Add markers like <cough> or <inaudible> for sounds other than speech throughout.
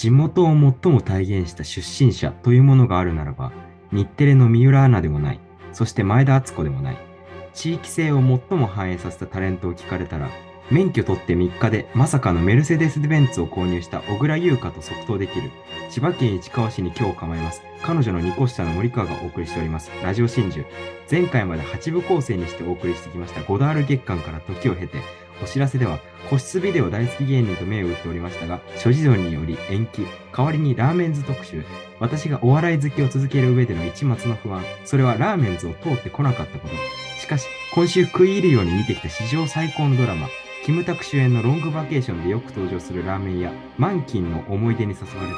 地元を最も体現した出身者というものがあるならば、日テレの三浦アナでもない、そして前田敦子でもない、地域性を最も反映させたタレントを聞かれたら、免許取って3日でまさかのメルセデス・ベンツを購入した小倉優香と即答できる。千葉県市川市に今日構えます。彼女の2個下の森川がお送りしております。ラジオ真珠。前回まで8部構成にしてお送りしてきましたゴダール月間から時を経て、お知らせでは個室ビデオ大好き芸人と銘を打っておりましたが、諸事情により延期、代わりにラーメンズ特集、私がお笑い好きを続ける上での一末の不安、それはラーメンズを通ってこなかったこと。しかし、今週食い入るように見てきた史上最高のドラマ、キムタク主演のロングバケーションでよく登場するラーメン屋、マンキンの思い出に誘われて、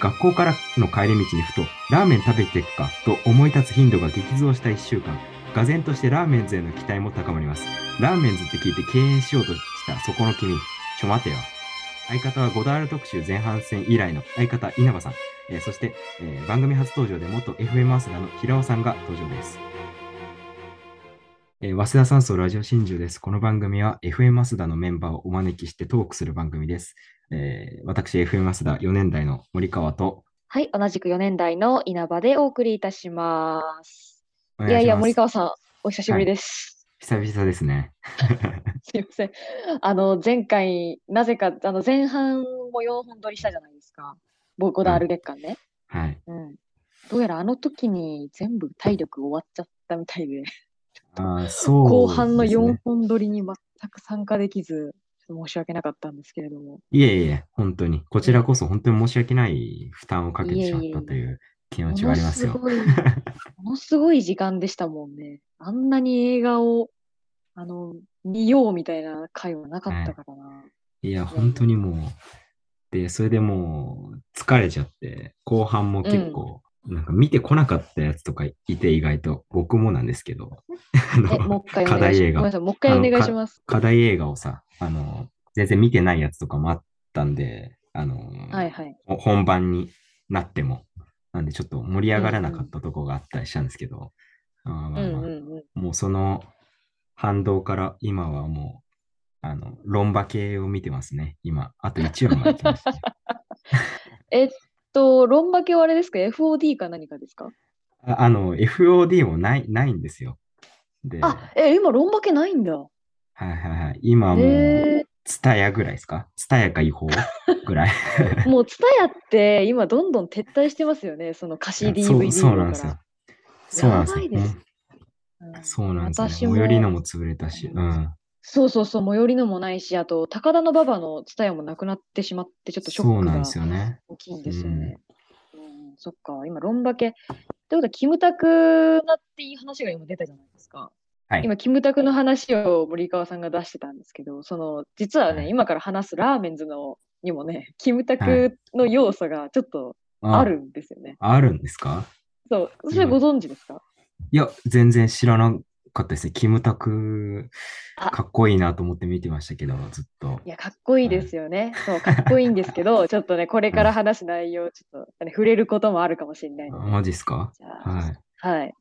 学校からの帰り道にふと、ラーメン食べていくかと思い立つ頻度が激増した1週間、俄然としてラーメンズへの期待も高まります。ラーメンズって聞いて敬遠しようとしたそこの君、ちょ待てよ。相方はゴダール特集前半戦以来の相方稲葉さん、えーそして、えー番組初登場で元 FM アスラの平尾さんが登場です。えー、早稲田山荘ラジオ真珠です。この番組は FM アスダのメンバーをお招きしてトークする番組です。えー私、FM アスダ4年代の森川と、はい、同じく4年代の稲葉でお送りいたします。いやいや、森川さん、お久しぶりです。久々ですね。<laughs> すいません。あの、前回、なぜか、あの、前半も4本撮りしたじゃないですか。ボゴダール月間ね。はい。うん。どうやらあの時に全部体力終わっちゃったみたいで、そう後半のですね4本撮りに全く参加できず、申し訳なかったんですけれども。いえいえ、本当に。こちらこそ本当に申し訳ない負担をかけてしまったという気持ちはありますよ。ものすごい、<laughs> ものすごい時間でしたもんね。あんなに映画を、あの、見ようみたいな回はなかったからな。いや、本当にもう、で、それでもう疲れちゃって、後半も結構、なんか見てこなかったやつとかいて意外と、僕もなんですけど、<laughs> あのえ、もう一回お課願いし題映画、もう一回お願いします。課題映画をさ、あの、全然見てないやつとかもあったんで、あの、はいはい。ほ本番になっても、なんでちょっと盛り上がらなかったとこがあったりしたんですけど。もうその反動から今はもう、あの、論破系を見てますね、今。あと1話まで来ましたね。<laughs> えっと、論破系はあれですか ?FOD か何かですか？ああの、FOD もない、ないんですよ。で、はあ、え、今論破系ないんだ。いはいはい。今もう、へツタヤぐらいですか？ツタヤか違法？ぐらい。え。<laughs> もう、ツタヤって今どんどん撤退してますよね。その貸し DVD そうそうなんですよ。そうなんですよ。そうなんですよ。最寄りのも潰れたし、うん。そうそうそう、最寄りのもないし、あと、高田馬場のツタヤもなくなってしまって、ちょっとショックが。大きいんですよね。うん、そっか、今、論破系。ってことは、キムタクなっていい話が今出たじゃないですか。はい。今、キムタクの話を森川さんが出してたんですけど、その、実はね、はい今から話すラーメンズのにもね、キムタはクの要素がちょっとあるんですよね。あるんですか？そう、それご存知ですか、いや、全然知らなかったですね。キムタク、あかっこいいなと思って見てましたけど、ずっと。いや、かっこいいですよね。そう、かっこいいんですけど、<laughs> ちょっとね、これから話す内容、ちょっと、ね、触れることもあるかもしれない。マジっすか？はい。はい。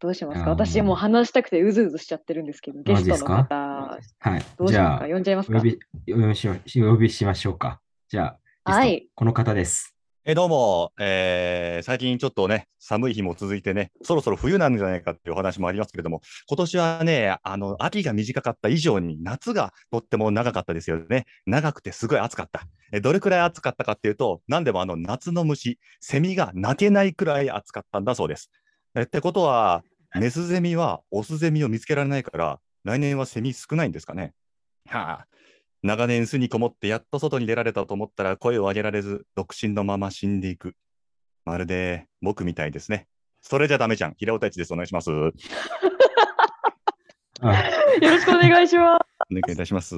どうしますか？私もう話したくてうずうずしちゃってるんですけど、ゲストの方、はい。どうしじゃあますか、呼んじゃいますか？お呼び、お呼びしまお呼びしましょうか。じゃあ、はいこの方です。えどうも、えー最近ちょっとね、寒い日も続いてね、そろそろ冬なんじゃないかっていうお話もありますけれども、今年はね、あの、秋が短かった以上に夏がとっても長かったですよね。長くてすごい暑かった。えどれくらい暑かったかっていうと、なんでもあの夏の虫、セミが鳴けないくらい暑かったんだそうです。えってことは、メスゼミはオスゼミを見つけられないから、来年はセミ少ないんですかね？はあ、長年巣にこもってやっと外に出られたと思ったら声を上げられず独身のまま死んでいく。まるで僕みたいですね。それじゃダメじゃん。平尾太一です。お願いします。<laughs> よろしくお願いします。願いいたします。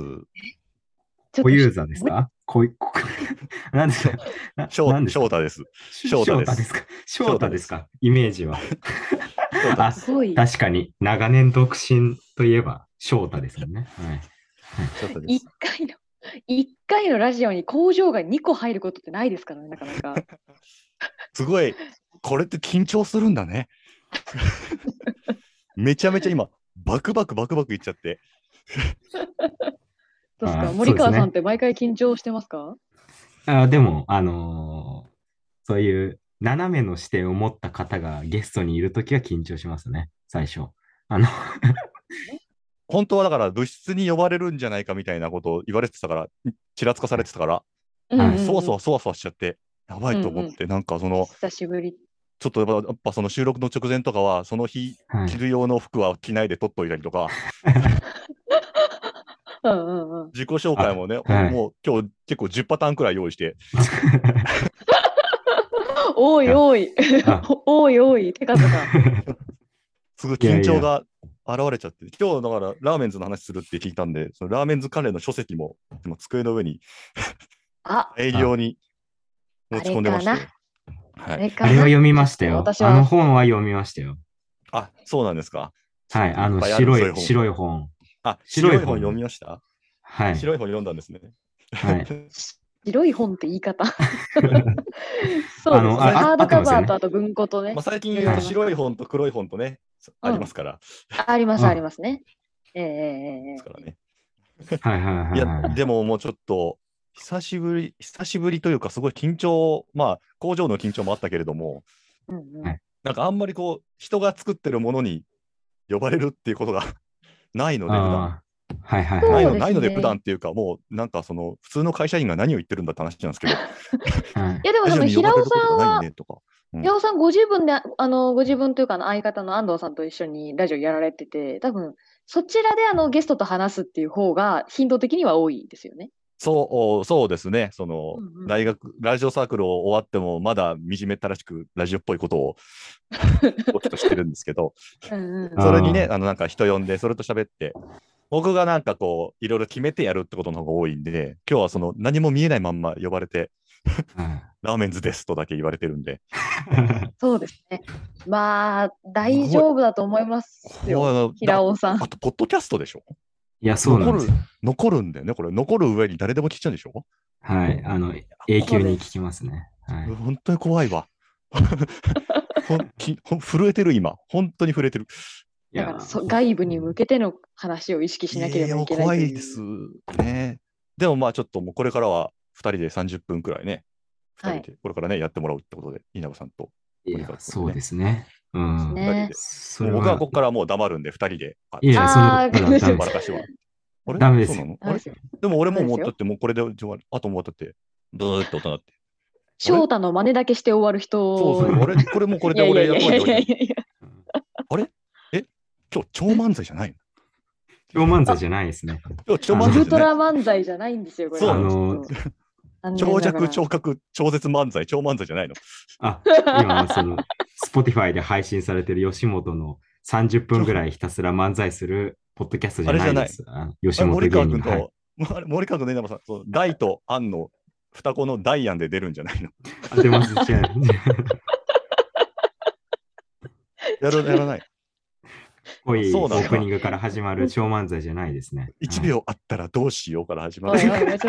ちょっと小ユーザーですか？こい、こ <laughs> なんですかな翔なんですか翔太です。翔翔太です太ですか翔太ですか？イメージは。あすごい。確かに、長年独身といえば翔太ですもんね。はい。一す。回の、一回のラジオに工場が2個入ることってないですからね、なかなか。<laughs> すごい、これって緊張するんだね。<laughs> めちゃめちゃ今、バクバクバクバクいっちゃって。どうですか森川さんって毎回緊張してますか？あでも、あのーそういう斜めの視点を持った方がゲストにいるときは緊張しますね、最初。あの、<laughs> 本当はだから部室に呼ばれるんじゃないかみたいなことを言われてたから、ちらつかされてたから、うんうんうん。そわそわそわそわしちゃって、やばいと思って、なんかその、久しぶり。ちょっとやっぱやっぱその収録の直前とかは、その日はい。着る用の服は着ないで取っといたりとか、<laughs> うんうんうん。自己紹介もね、はいもう今日結構10パターンくらい用意して、<laughs> おいおいあ、<laughs> おいおい、手数が。すごいいやいや緊張が現れちゃって、今日だからラーメンズの話するって聞いたんで、そのラーメンズ関連の書籍も今机の上にあ、大量に持ち込んでましてあれ。はい。あれかなあれは読みましたよ。私あのは、本は読みましたよ。あ、そうなんですか。はい、あの白い、白い本。あ、白い本読みました？はい。白い本読んだんですね。はい。<laughs> 白い本って言い方。<laughs> そうですね。あのあハードカバーとあと文庫とねまあ、。最近はい白い本と黒い本とね、ありますから。あります、うんありますね。ええええええですからね。はいはいはいいや、はい。でももうちょっと、久しぶり、久しぶりというか、すごい緊張、まあ、工場の緊張もあったけれども、うんうんはいなんかあんまりこう、人が作ってるものに呼ばれるっていうことがないので、普段。はいはいはい。ないの、ねないので普段っていうか、もうなんかその、普通の会社員が何を言ってるんだって話なんですけど、はいいや、でもその平尾さんは。うん平尾さんご自分で、あの、ご自分というかあの相方の安藤さんと一緒にラジオやられてて、多分、そちらであのゲストと話すっていう方が頻度的には多いですよね。そう、そうですね。その、うんうん。大学、ラジオサークルを終わっても、まだ惨めったらしく、ラジオっぽいことを、<laughs> おきとしてるんですけど、うんうん。それにね、あの、なんか人呼んで、それと喋って、僕がなんかこう、いろいろ決めてやるってことの方が多いんで、今日はその、何も見えないまんま呼ばれて、はいラーメンズですとだけ言われてるんで、<laughs> そうですね。まあ、大丈夫だと思いますよ。平尾さん。あと、ポッドキャストでしょ？いや、そうなんですよ。残るんだよね、これ。残る上に誰でも聞いちゃうんでしょ？はい。あの、永久に聞きますね。はい。本当に怖いわ。<laughs> ほんきほん震えてる、今。本当に震えてる。いやだからそ外部に向けての話を意識しなければいけない怖いですね。でもまあちょっともうこれからは2人で30分くらいね、2はい人でこれからね、やってもらうってことで、稲葉さんと。いやそうですね。うん。ね。僕はここからもう黙るんで、2人で。あいや、その、は。あれダメです。よでも俺ももうダメですよ。だってもうこれで終わる。あともうだって、ブーって音鳴って。翔太の真似だけして終わる人。そうそう、俺、これもこれで俺いやいやいりやいや。今日超漫才じゃないの？超漫才じゃないですね。今日超あのウルト漫才じゃない？ラ漫才じゃないんですよ、これ。そう。あの長尺、ら。長角、超絶漫才、超漫才じゃないの？あ、今、その、Spotify で配信されてる吉本の30分ぐらいひたすら漫才するポッドキャストじゃないです。あ吉本芸人。はいと、森川君と稲葉さん、そう大と安の双子のダイアンで出るんじゃないの？当てます。違う <laughs> やらない。濃いオそうなんだープニングから始まる超漫才じゃないですね。1秒あったらどうしようから始まる。ちょっと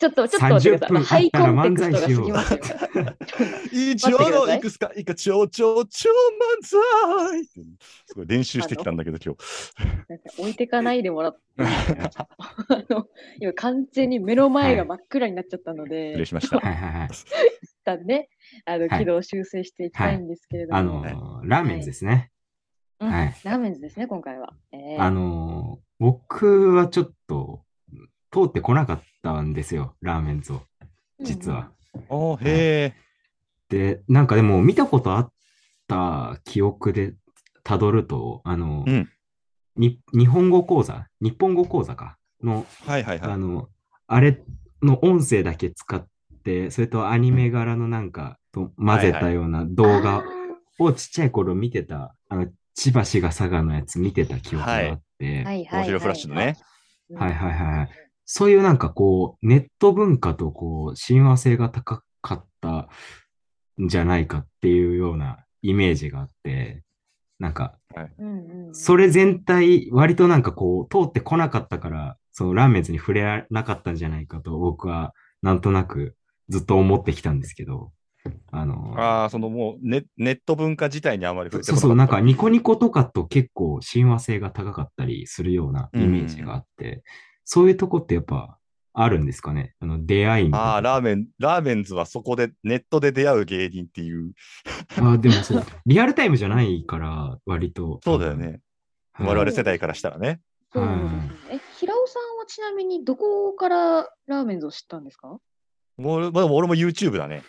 ちょっと、ちょっと待ってください。30分ハイコンテクストが過ぎますよ。一応のいくつか、いか超超超漫才すごい練習してきたんだけど、今日。置いてかないでもらって、あの今完全に目の前が真っ暗になっちゃったの失で、礼しました。はいはいはい。一旦ね、あのはい軌道を修正していきたいんですけれども、あの、ラーメンズですね。うん。はい。ラーメンズですね、今回は。えー。あの、僕はちょっと通ってこなかったんですよ、ラーメンズを、実は。。おーへで、なんかでも見たことあった記憶でたどると、あの、うん。に日本語講座、日本語講座か、の、ーはいはいはい。あの、あれの音声だけ使って、それとアニメ柄のなんかと混ぜたような動画をちっちゃい頃見てた、あの、千葉市が佐賀のやつ見てた記憶があって、はい。面白いフラッシュのね。うん。はいはいはいはい。そういうなんかこう、ネット文化とこう、親和性が高かったんじゃないかっていうようなイメージがあって、なんか、うんうんうんそれ全体、割となんかこう、通ってこなかったから、そのラーメンズに触れられなかったんじゃないかと僕はなんとなくずっと思ってきたんですけど、あの、ああ、そのもうネネット文化自体にあまり触れてこそうそう、なんかにニコニコとかと結構親和性が高かったりするようなイメージがあって、そういうとこってやっぱあるんですかね？あの、出会いみたいな。ああ、ラーメン、ラーメンズはそこでネットで出会う芸人っていう。ああ、でもそう、リアルタイムじゃないから、割と。そうだよね。はい。我々世代からしたらね。そうですね。え、平尾さんはちなみにどこからラーメンズを知ったんですか？もう、まあ、俺も YouTube だね。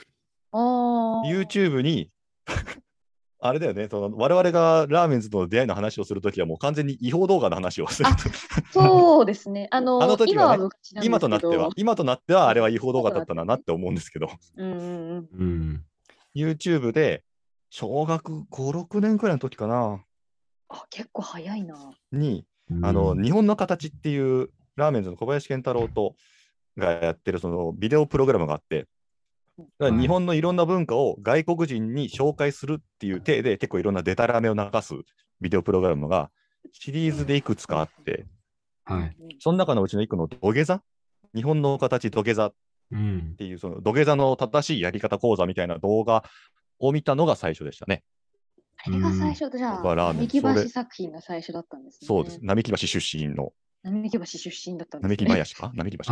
YouTube に、<laughs> あれだよね、その我々がラーメンズとの出会いの話をするときはもう完全に違法動画の話をするあ。そうですね。<laughs> あの、あの時今ははね昔なんですけど今となっては、今となってはあれは違法動画だったななって思うんですけど。YouTube で小学5、6年くらいの時かな、あ、結構早いな。に、あの、うん日本の形っていうラーメンズの小林健太郎とがやってるそのビデオプログラムがあって、日本のいろんな文化を外国人に紹介するっていう体で結構いろんなデタラメを流すビデオプログラムがシリーズでいくつかあって、はい。その中のうちの一個の土下座日本の形土下座っうん。ていうその土下座の正しいやり方講座みたいな動画を見たのが最初でしたね。あれが最初で、じゃあ、並木橋作品が最初だったんですね。そうです。。並木橋出身の並木橋出身だったんです並木ね。林か？並木橋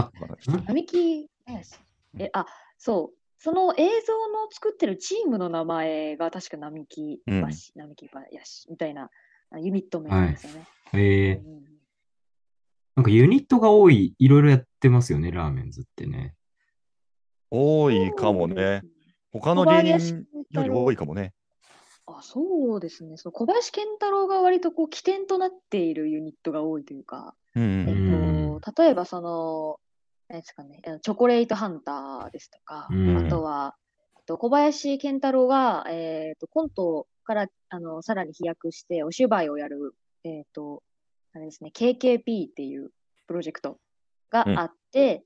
並木林。え、あ、そう。その映像の作ってるチームの名前が確か並木橋、うん並木林みたいなあユニット名なんですよね。ええうんなんかユニットが多い、いろいろやってますよね、ラーメンズってね。多いかもね。他の芸人より多いかもね。あ、そうですね。その小林健太郎が割とこう起点となっているユニットが多いというか、うんえうんっと、例えばその、何ですかね、あのチョコレートハンターですとか、うんあとは、えっと小林健太郎が、えっと、コントからあのさらに飛躍してお芝居をやる、えっと、あれですね、KKP っていうプロジェクトがあって、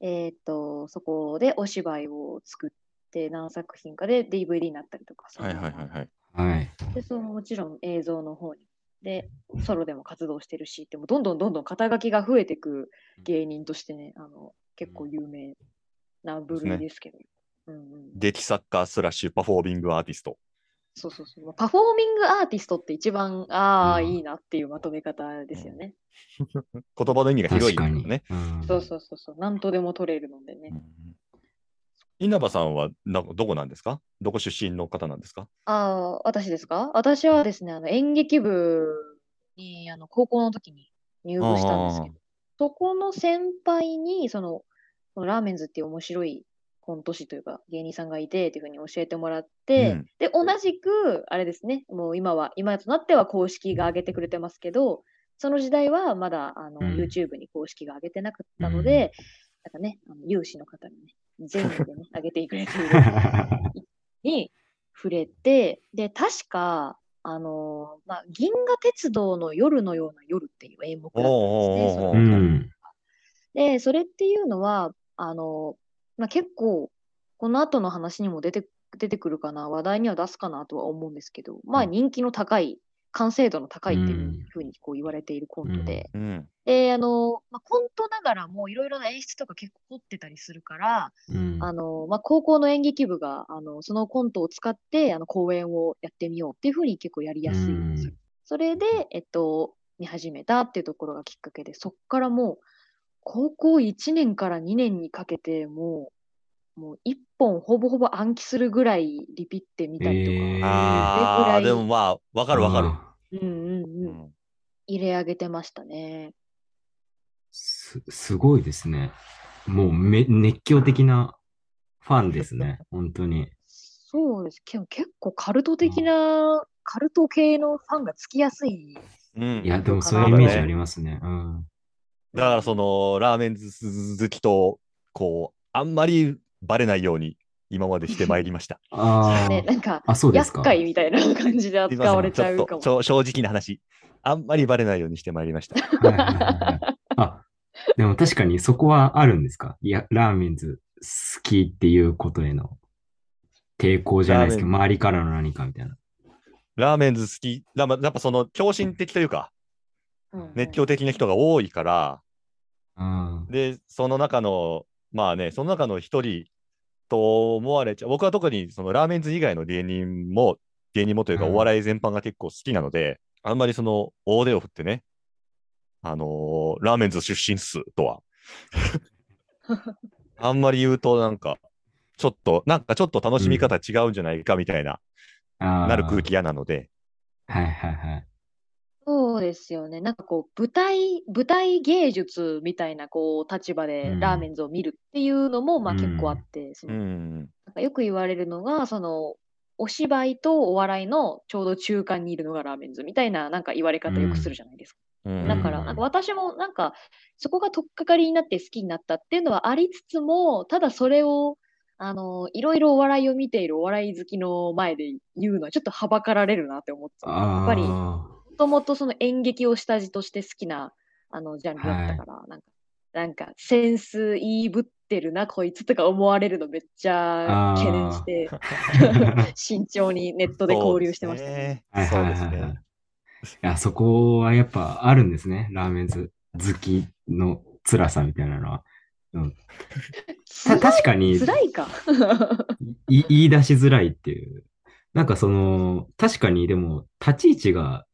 えっと、そこでお芝居を作って何作品かで DVD になったりとか、はいはいはい。はい。で、そのもちろん映像の方に。で、ソロでも活動してるし、でもどんどんどんどん肩書きが増えてく芸人としてね、あの結構有名な部類ですけど。うんうん、劇作家スラッシュパフォーミングアーティスト。そうそうそう。パフォーミングアーティストって一番、ああ、うんいいなっていうまとめ方ですよね。<laughs> 言葉の意味が広確かに。いよね。うんそうそうそうそう。なんとでも取れるのでね。うん稲葉さんはなどこなんですか？どこ出身の方なんですか？ああ、私ですか？私はですね、あの演劇部にあの高校の時に入部したんですけど、そこの先輩に、その、ラーメンズっていう面白いコント師というか芸人さんがいてっていうふうに教えてもらって、うん。で、同じく、あれですね、もう今は、今となっては公式が上げてくれてますけど、その時代はまだあの、うん。YouTube に公式が上げてなかったので、なんかね、あの有志の方にね、全員でね、<laughs> 上げてくれている <laughs> に触れて、で、確か、あのーまあ、銀河鉄道の夜のような夜っていう演目だったんですね。で、それっていうのは、あのまあ、結構、この後の話にも出て出てくるかな、話題には出すかなとは思うんですけど、まあ、うん。人気の高い、完成度の高いっていううん。ふうにこう言われているコントで、うん。で、あのまあ、コントながらもいろいろな演出とか結構凝ってたりするから、うん。あの、まあ、高校の演劇部が、あの、そのコントを使って、あの、公演をやってみようっていうふうに結構やりやすい。ん。ですよ。それで、えっと、見始めたっていうところがきっかけで、そっからもう、高校1年から2年にかけて、もう、もう1本ほぼほぼ暗記するぐらいリピってみたりとか、えーああ、それぐらいでもまあ、わかるわかる。うんうんううん、ん入れ上げてましたね。す、すごいですね。もうめ熱狂的なファンですね。<laughs> 本当に。そうです。けど結構カルト的な、カルト系のファンがつきやすい。うんいや、でもそういうイメージありますね。うん。だからそのラーメン好きとこうあんまりバレないように今までしてまいりました。<laughs> あね、あ、なんか、あ、そうですか。厄介みたいな感じで扱われちゃうかもちょっと。ちょ正直な話。あんまりバレないようにしてまいりました。はいはいはいはいあ、でも確かにそこはあるんですか？いや、ラーメンズ好きっていうことへの抵抗じゃないですけど、周りからの何かみたいな。ラーメンズ好き、やっぱやっぱその狂信的というか、うんうん熱狂的な人が多いから、あで、その中の、まあね、その中の一人と思われちゃう。僕は特にそのラーメンズ以外の芸人も、芸人もというかうんお笑い全般が結構好きなので、あんまりその大手を振ってね、あのーラーメンズ出身っすとは <laughs> あんまり言うとなんか、ちょっと、なんかちょっと楽しみ方違うんじゃないかみたいな、あーなる空気嫌なので。はいはいはい。そうですよね。なんかこう、舞台、舞台芸術みたいなこう立場でうんラーメンズを見るっていうのも、まあうん結構あって、そうのん。なんかよく言われるのが、その、お芝居とお笑いのちょうど中間にいるのがラーメンズみたいななんか言われ方よくするじゃないですか。うんだから、なんか私もなんか、そこが取っかかりになって好きになったっていうのはありつつも、ただそれを、あの、いろいろお笑いを見ているお笑い好きの前で言うのはちょっとはばかられるなって思って、やっぱり、ともとその演劇を下地として好きな、あの、ジャンルだったから、なんか、なんか、センス言いぶってるな、こいつとか思われるのめっちゃ懸念して、<laughs> 慎重にネットで交流してましたね。ーはいそうはいはいはい。ですね。いや、そこはやっぱあるんですね。ラーメンズ好きの辛さみたいなのは。うん、た確かに辛いか。い言い出しづらいっていう。なんかその、確かにでも立ち位置が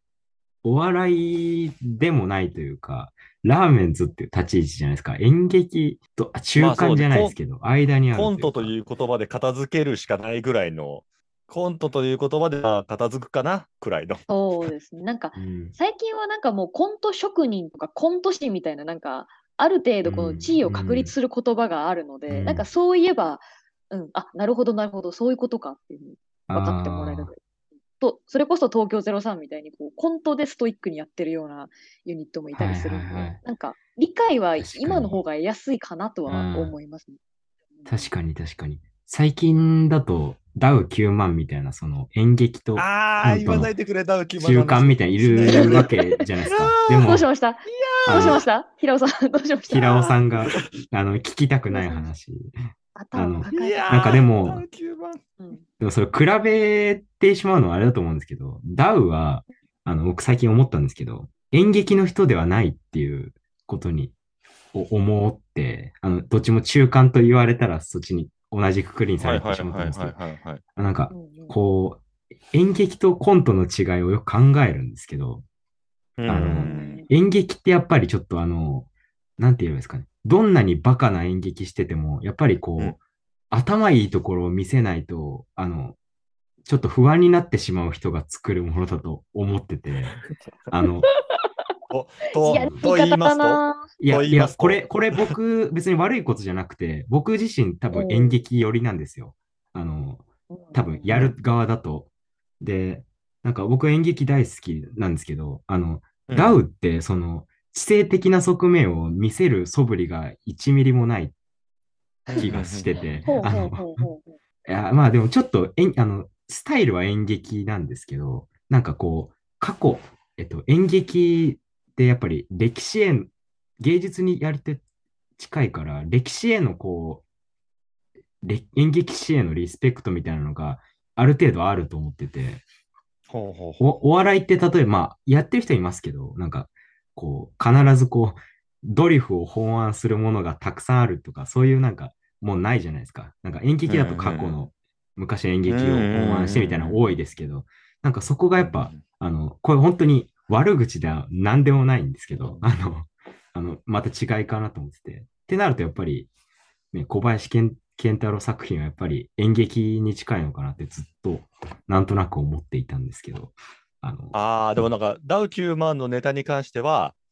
お笑いでもないというか、ラーメンズっていう立ち位置じゃないですか。演劇とあ中間じゃないですけど、間にあるコントとういう言葉で片付けるしかないぐらいの、コントという言葉では片付くかなくらいの。そうですね。なんかか。、うん最近はなんかもうコント職人とかコント師みたいな、なんか、ある程度この地位を確立する言葉があるので、うんなんかそういえば、うん、あ、なるほど、なるほど、そういうことかっていうふうに分かってもらえるあと、それこそ東京03みたいにこうコントでストイックにやってるようなユニットもいたりするんで、はいはいはい。なんか理解は今の方が得やすいかなとは思いますね。ー確かに確かに。最近だと、ダウ9万みたいな、その演劇とああ、い中間みたいにいるわけじゃないですか。でもどうし、ました？あのどうしました？平尾さん、どうしました？平尾さんが、あの、聞きたくない話。頭抱えて。いやーなんかでも9番うんでもそれ比べてしまうのはあれだと思うんですけど、ダウは、あの、僕最近思ったんですけど、演劇の人ではないっていうことにお思って、あの、どっちも中間と言われたらそっちに同じくくりにされてしまったんですけど。なんかう、んうんこう、演劇とコントの違いをよく考えるんですけど、うあのん演劇ってやっぱりちょっとあの、なんて言えばいいですかね。どんなにバカな演劇してても、やっぱりこう、うん頭いいところを見せないと、あの、ちょっと不安になってしまう人が作るものだと思ってて、<laughs> あの、とと言いますと？いや、いや、これ、これ僕、別に悪いことじゃなくて、僕自身多分演劇寄りなんですよ。あの、多分やる側だと。で、なんか僕演劇大好きなんですけど、あの、うんダウってその知性的な側面を見せる素振りが1ミリもない気がしてて <laughs> あの。<laughs> いやまあでもちょっと演あの、スタイルは演劇なんですけど、なんかこう、過去、えっと、演劇ってやっぱり歴史へ、芸術にやりて近いから、歴史へのこう、れ演劇史へのリスペクトみたいなのがある程度あると思ってて、ほうほうほうおお笑いって例えば、まあ、やってる人いますけど、なんか、こう、必ずこう、ドリフを本案するものがたくさんあるとか、そういうなんか、もうないじゃないですか。なんか演劇だと過去の昔演劇を本案してみたいなの多いですけど、なんかそこがやっぱ、あの、これ本当に悪口では何でもないんですけど、あの、あの、また違いかなと思ってて。ってなるとやっぱり、ね、小林健健太郎作品はやっぱり演劇に近いのかなってずっとなんとなく思っていたんですけど、あの、ああ、でもなんか、ダウ9万のネタに関しては、はい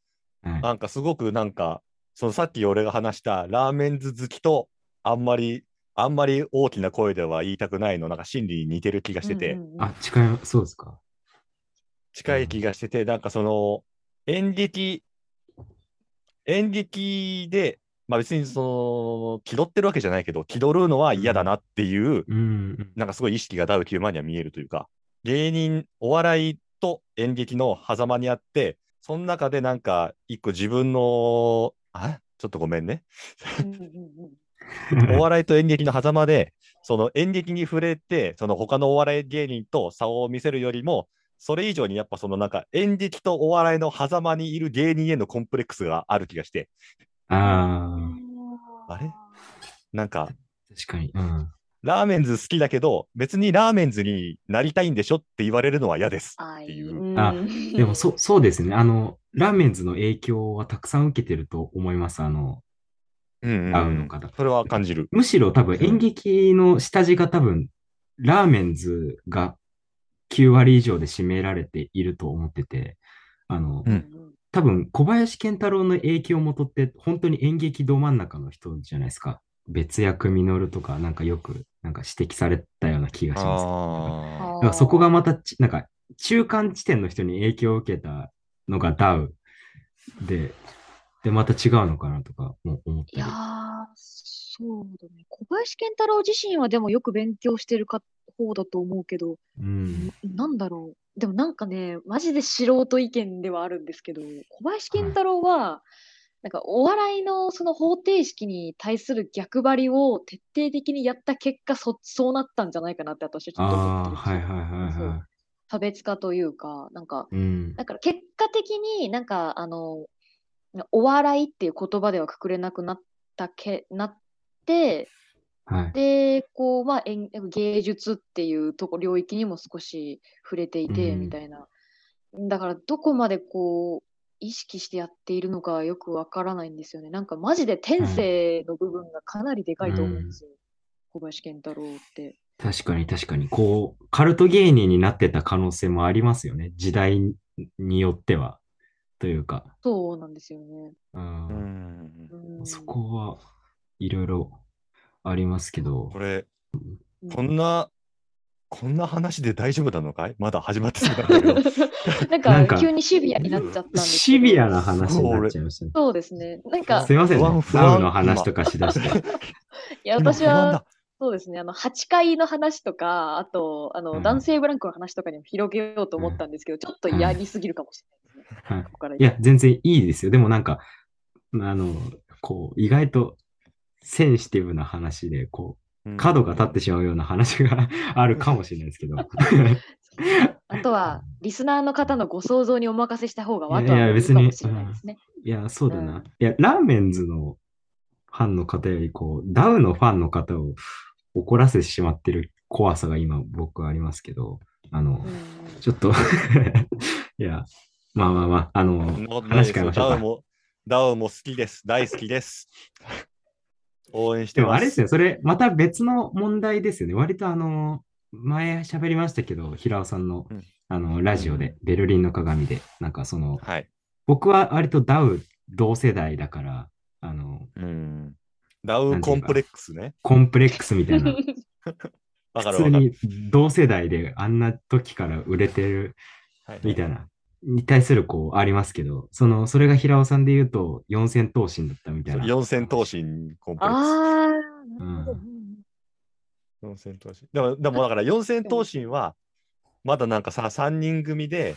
なんかすごくなんか、そのさっき俺が話したラーメンズ好きと、あんまり、あんまり大きな声では言いたくないの、なんか心理に似てる気がしてて、うんうんうんあ、近い、そうですか。近い気がしてて、なんかその、演劇、演劇で、まあ別にその、気取ってるわけじゃないけど、気取るのは嫌だなっていう。なんかすごい意識がダウ9万には見えるというか、芸人、お笑いと演劇の狭間にあって、その中でなんか一個自分の、あちょっとごめんね。お笑いと演劇の狭間で、その演劇に触れて、その他のお笑い芸人と差を見せるよりも、それ以上にやっぱそのなんか演劇とお笑いの狭間にいる芸人へのコンプレックスがある気がして、ああれ？なんかあ、確かに。うん。ラーメンズ好きだけど、別にラーメンズになりたいんでしょって言われるのは嫌ですあっていう。うんあでも、そ、<laughs> そうですね。あの、ラーメンズの影響はたくさん受けてると思います。あの、うんうんうんダウの方それは感じる。むしろ多分演劇の下地が多分、ラーメンズが9割以上で占められていると思ってて、あの、うん多分小林健太郎の影響元って本当に演劇ど真ん中の人じゃないですか。別役実とかなんかよくなんか指摘されたような気がします。あだからそこがまたちなんか中間地点の人に影響を受けたのがダウで、で、また違うのかなとかも思ったり。いやー、そうだね。小林健太郎自身はでもよく勉強してるか方だと思うけど、うん。なんだろう。でもなんかね、マジで素人意見ではあるんですけど、小林健太郎は、なんかお笑いのその方程式に対する逆張りを徹底的にやった結果、そそうなったんじゃないかなって私はちょっと思ってるはいはいはい差別化というか、なんか、い。うん。だから結果的になんかあのお笑いっていう言葉ではくくれなくなったけなってはい。でこうまあ演芸術っていうとこ領域にも少し触れていてうんみたいな、だからどこまでこう意識してやっているのかよくわからないんですよねなんかマジで天性の部分がかなりでかいと思うんですよ、小林健太郎って。確かに確かに、こう、カルト芸人になってた可能性もありますよね。時代によっては。というか、そうなんですよね。うんうんうん、そこはいろいろありますけどこ、れ、うんこんな、こんな話で大丈夫なのかい？まだ始まってすぐ <laughs> なんだけど。なんかか急にシビアになっちゃったんですけどシビアな話になっちゃいましたね。そうですね。なんかすいませんね。不安の話とかしだして。いや、今私はそうですね、あの、8階の話とか、あと、あの、うん男性ブランコの話とかにも広げようと思ったんですけど、ちょっとやりすぎるかもしれないですね。はいここからいや、全然いいですよ。でもなんか、あの、こう、意外とセンシティブな話で、こう、角が立ってしまうような話が <laughs> あるかもしれないですけど。<laughs> あとは、リスナーの方のご想像にお任せした方が、いやわとはいや別にいかもしれないですね。いや、そうだうんな。いや、ラーメンズのファンの方より、こう、ダウのファンの方を怒らせてしまってる怖さが今僕はありますけど、あの、うんちょっと <laughs> いや、まあまあまあ、あの、話変えましょうか。ダウも、ダウも好きです。大好きです。応援してます。でもあれですね、それまた別の問題ですよね。割とあの、前喋りましたけど、平尾さんのうんあのラジオで、ベルリンの鏡で、なんかその、はい。僕は割とダウ同世代だから、あの、うん。ダウコンプレックスね。コンプレックスみたいな。<laughs> 普通に同世代であんな時から売れてるはいみたいな、に対するこうありますけど、その、それが平尾さんで言うと四千頭身だったみたいな。四千頭身コンプレックス。あー、なるほど。うん四千頭身。でも、でもだから四千頭身は、まだなんかさ、三人組で、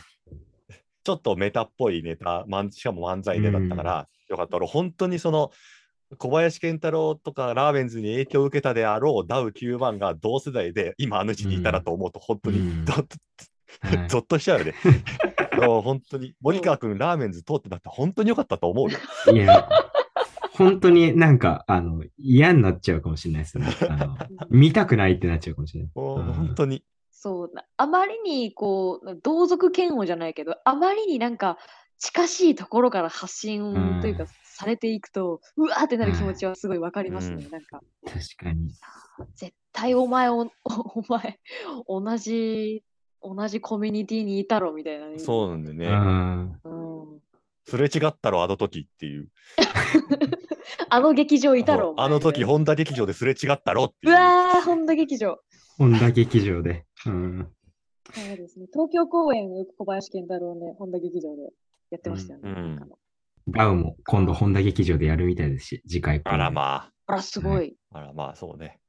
ちょっとメタっぽいネタ、まんしかも漫才でだったから、よかった。俺、本当にその、小林健太郎とかラーメンズに影響を受けたであろうダウ9番が同世代で今あの位置にいたらと思うと本当にうんゾッとはいゾッとしちゃうよね。<laughs> 本当に森川君ラーメンズ通ってなって本当によかったと思うよ。いや、本当になんか、あの、嫌になっちゃうかもしれないですね。あの、<laughs> 見たくないってなっちゃうかもしれない。本当に。そうな、あまりにこう、同族嫌悪じゃないけど、あまりになんか近しいところから発信というか、うんされていくと、うわーってなる気持ちはすごいわかりますね。うんなんか、確かに。絶対お前お、おお前、同じ、同じコミュニティにいたろみたいなね。そうなんだよね。うん。うん。すれ違ったろ、あの時っていう。<laughs> あの劇場いたろあの時、本田劇場ですれ違ったろっていうう。わー、本田劇場。本田劇場で。うん。そうですね。東京公演、小林健太郎ね、本田劇場でやってましたよね。うんウも今度本田劇場でやるみたいですし、次回あらまあら、すごい。あ、あらまあ、そうね。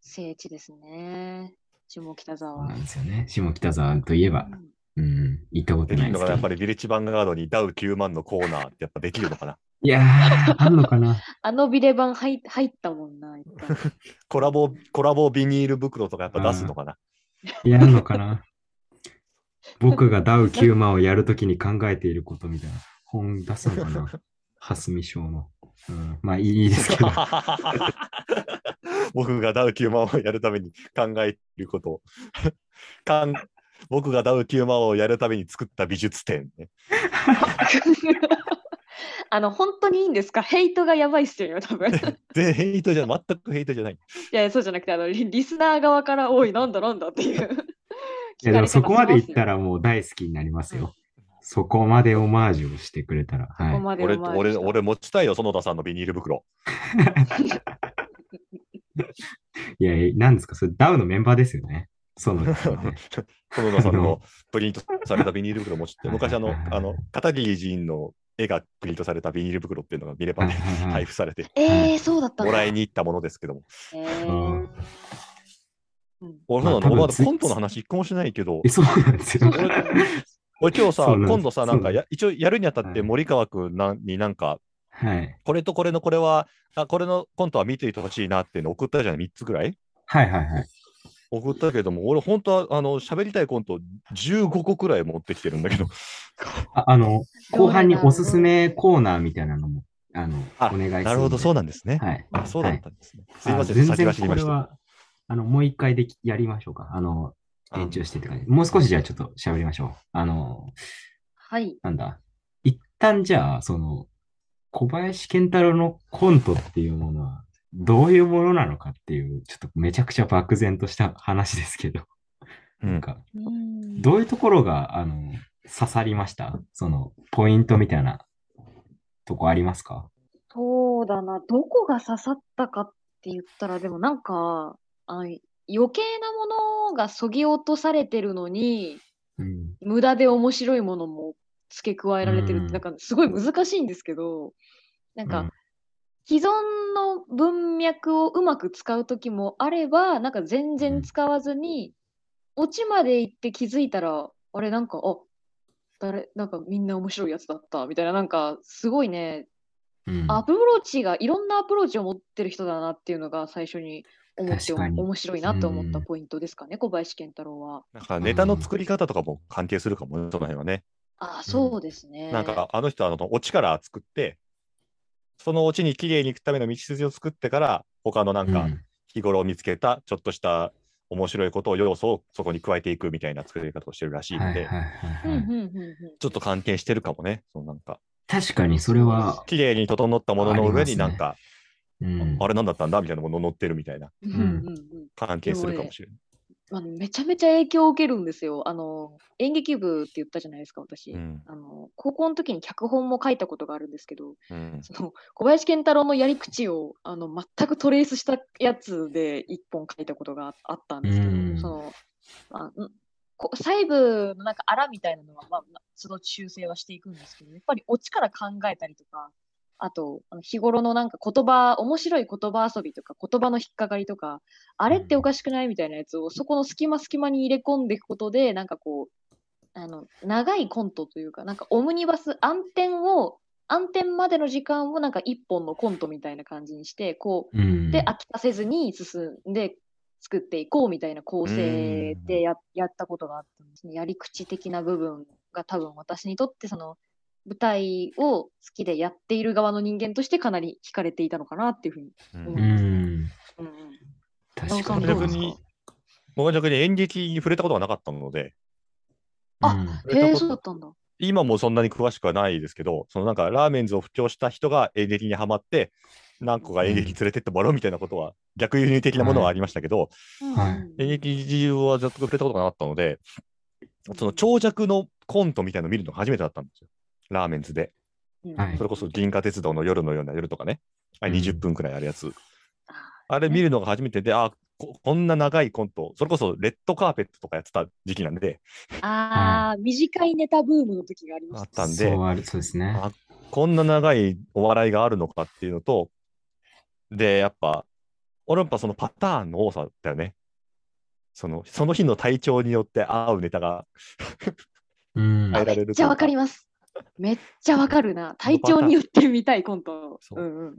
聖地ですね。下北沢。なんですよね。下北沢といえば、うん、行ったことなやっないですけど。ぱりビレッジヴァンガードにダウ9万のコーナーってやっぱできるのかな？<laughs> いやー、あんのかな？<laughs> あのビレ版入入ったもんな、コラボ、コラボビニール袋とかやっぱ出すのかな？いや、あんのかな？僕がダウ9万をやるときに考えていることみたいな。本出すのかな？<laughs> 蓮見翔の。うん、まあいいですけど。<laughs> 僕がダウ9万をやるために考えていることを <laughs> かん僕がダウ9万をやるために作った美術展、ね。<laughs> あの、本当にいいんですか？ヘイトがやばいっすよ、多分。いで、ヘイトじゃ、全くヘイトじゃない。や、そうじゃなくて、あの、リリスナー側から、おい、なんだなんだっていう。いやでもそこまで言ったら、らもう大好きになりますよ。そこまでオマージュをしてくれたら。はい。俺、までオマージュ俺、俺持ちたいよ、園田さんのビニール袋。<laughs> いや、何ですか？それダウのメンバーですよね。そうなんですよね。<laughs> 園田さんのプリントされたビニール袋持ちって、<laughs> 昔あのあの、片桐仁の絵がプリントされたビニール袋っていうのが見ればね、配布されて、えー、そうだった。もらいに行ったものですけども。えうー俺、そうなの？俺まだコントの話一個もしないけど。え、、そうなんですよ。俺今日さ、今度さ、なんかや、一応やるにあたっはい。て森川君なになんか、はい。これとこれのこれは、あこれのコントは見ていてほしいなっていうの送ったじゃない、3つぐらい？はいはいはい。送ったけども、俺、本当は、あの、喋りたいコント15個くらい持ってきてるんだけど、ああの、後半におすすめコーナーみたいなのも、あの、あお願いす。なるほど、そうなんですね。はい。あ、そうだったんですね。すいあません、全先が然知りました。これは、あの、もう一回できやりましょうか。あの、あ延長してって感じ。もう少しじゃあちょっと喋りましょう。あの、はい。なんだ？一旦じゃあ、その、小林健太郎のコントっていうものは、どういうものなのかっていう、ちょっとめちゃくちゃ漠然とした話ですけど、うん。なんか、うん。どういうところが、あの、刺さりました？その、ポイントみたいなとこありますか？そうだな、どこが刺さったかって言ったら、でもなんか、あの余計なものがそぎ落とされてるのに、うん。無駄で面白いものも付け加えられてるって、うん。なんかすごい難しいんですけど、なんかうん、既存の文脈をうまく使うときもあれば、なんか全然使わずに、オチまで行って気づいたら、あれなんか、あ、誰、なんかみんな面白いやつだった、みたいな、なんかすごいね、うん。アプローチが、いろんなアプローチを持ってる人だなっていうのが最初に思って面白いなと思ったうん。ポイントですかね、小林健太郎は。なんかネタの作り方とかも関係するかもね、その辺はね。ああ、そうですね。なんか、あの人はあの、オチから作って、そのオチに綺麗に行くための道筋を作ってから、他のなんか、うん。日頃見つけたちょっとした面白いことを、要素をそこに加えていくみたいな作り方をしてるらしいんうんうんうんちょっと関係してるかもね。そのなんか、確かにそれは、綺麗に整ったものの上になんか、うん。あれなんだったんだみたいなもの乗ってるみたいな関係するかもしれない。あのめちゃめちゃ影響を受けるんですよ。あの演劇部って言ったじゃないですか、私。うんあの高校の時に脚本も書いたことがあるんですけど、うんその小林健太郎のやり口をあの全くトレースしたやつで一本書いたことがあったんですけど、うんそのまあ細部のなんかあらみたいなのは、まあ、まあその修正はしていくんですけど、やっぱりオチから考えたりとか、あと、あの日頃のなんか言葉、面白い言葉遊びとか、言葉の引っかかりとか、あれっておかしくないみたいなやつを、そこの隙間隙間に入れ込んでいくことで、なんかこう、あの、長いコントというか、なんかオムニバス、暗転を、暗転までの時間をなんか一本のコントみたいな感じにして、こう、うんで、飽きさせずに進んで作っていこうみたいな構成でややったことがあったんですね。やり口的な部分が多分私にとってその舞台を好きでやっている側の人間としてかなり惹かれていたのかなっていうふうに。うんう思いますん。うんうん確かに。僕は逆に演劇に触れたことがなかったので、あへえ、そうだったんだ。今もそんなに詳しくはないですけど、そのなんかラーメンズを布教した人が演劇にはまって、何個か演劇に連れてってもらうみたいなことは、逆輸入的なものはありましたけど、はいうん演劇自由はずっと触れたことがなかったので、その長尺のコントみたいなのを見るのが初めてだったんですよ。ラーメンズで。うんはいそれこそ銀河鉄道の夜のような夜とかね。あれうん20分くらいあるやつ。ああれ見るのが初めてで、あこ、こんな長いコント、それこそレッドカーペットとかやってた時期なんで、あー、短いネタブームの時がありました。あったんで、そうある、そうですね。あこんな長いお笑いがあるのかっていうのと、で、やっぱ、俺はやっぱそのパターンの多さだよね。そのその日の体調によって合うネタがうん。<laughs> 変えられるめっちゃわかりまます。めっちゃわかるな。体調によって見たいコント。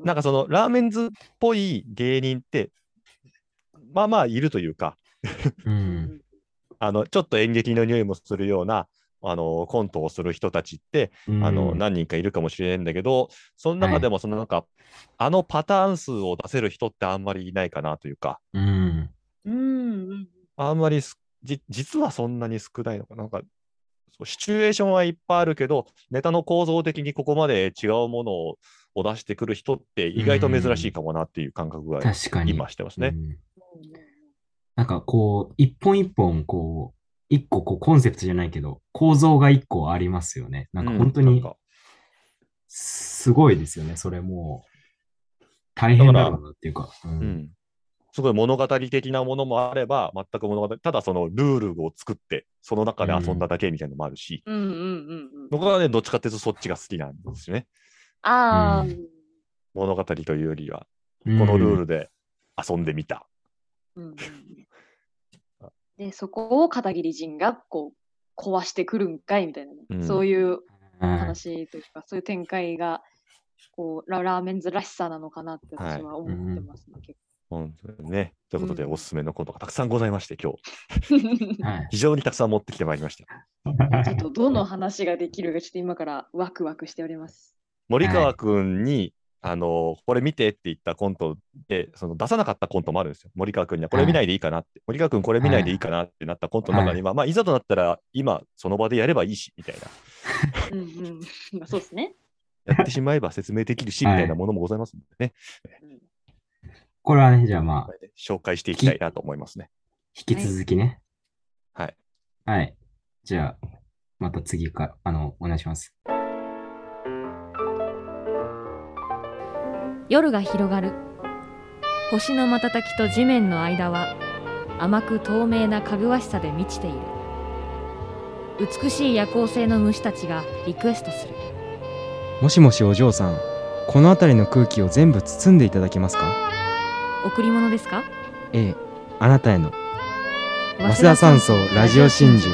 なんかそのラーメンズっぽい芸人って、まあまあいるというか、うん。<laughs> あのちょっと演劇の匂いもするようなあのコントをする人たちって、あのうん何人かいるかもしれないんだけど、その中でもそのなんか、あのパターン数を出せる人ってあんまりいないかなというか、うん。うんうんあんまりすじ実はそんなに少ないのかな。なんかシチュエーションはいっぱいあるけど、ネタの構造的にここまで違うものを出してくる人って意外と珍しいかもなっていう感覚が確かに。今してますね。うんなんかこう、一本一本、こう、一個こうコンセプトじゃないけど、構造が一個ありますよね。なんか本当にすごいですよね。それもう、大変だろうなっていうか。ううんん。すごい物語的なものもあれば、全く物語、ただそのルールを作って、その中で遊んだだけみたいなのもあるし、うんうんうんうん。僕はね、どっちかっていうとそっちが好きなんですよね。ああ、うん。物語というよりは、うん。このルールで遊んでみた。うん <laughs> で、そこを片桐仁がこう壊してくるんかいみたいなね、うん。そういううん話というか、そういう展開がこうララーメンズらしさなのかなって私は思ってますね、結本当にね。ということで、うんおすすめのコントがたくさんございまして、今日。<laughs> 非常にたくさん持ってきてまいりました。ちょっとどの話ができるか、ちょっと今からワクワクしております。森川君に、あの、これ見てって言ったコントで、その出さなかったコントもあるんですよ。森川君にはこれ見ないでいいかなって。森川君これ見ないでいいかなってなったコントの中には、まあ、いざとなったら、今、その場でやればいいし、みたいな。うんうん。まあそうですね。やってしまえば説明できるし、みはいたいなものもございますのでね。うんこれはね、じゃあまあ、紹介していきたいなと思いますね。引き続きね。はい。はい。じゃあ、また次か、あの、お願いします。夜が広がる星の瞬きと地面の間は甘く透明なかぐわしさで満ちている美しい夜行性の虫たちがリクエストするもしもしお嬢さん、この辺りの空気を全部包んでいただけますか？贈り物ですか？ええ、あなたへの。早稲田山荘ラジオ真珠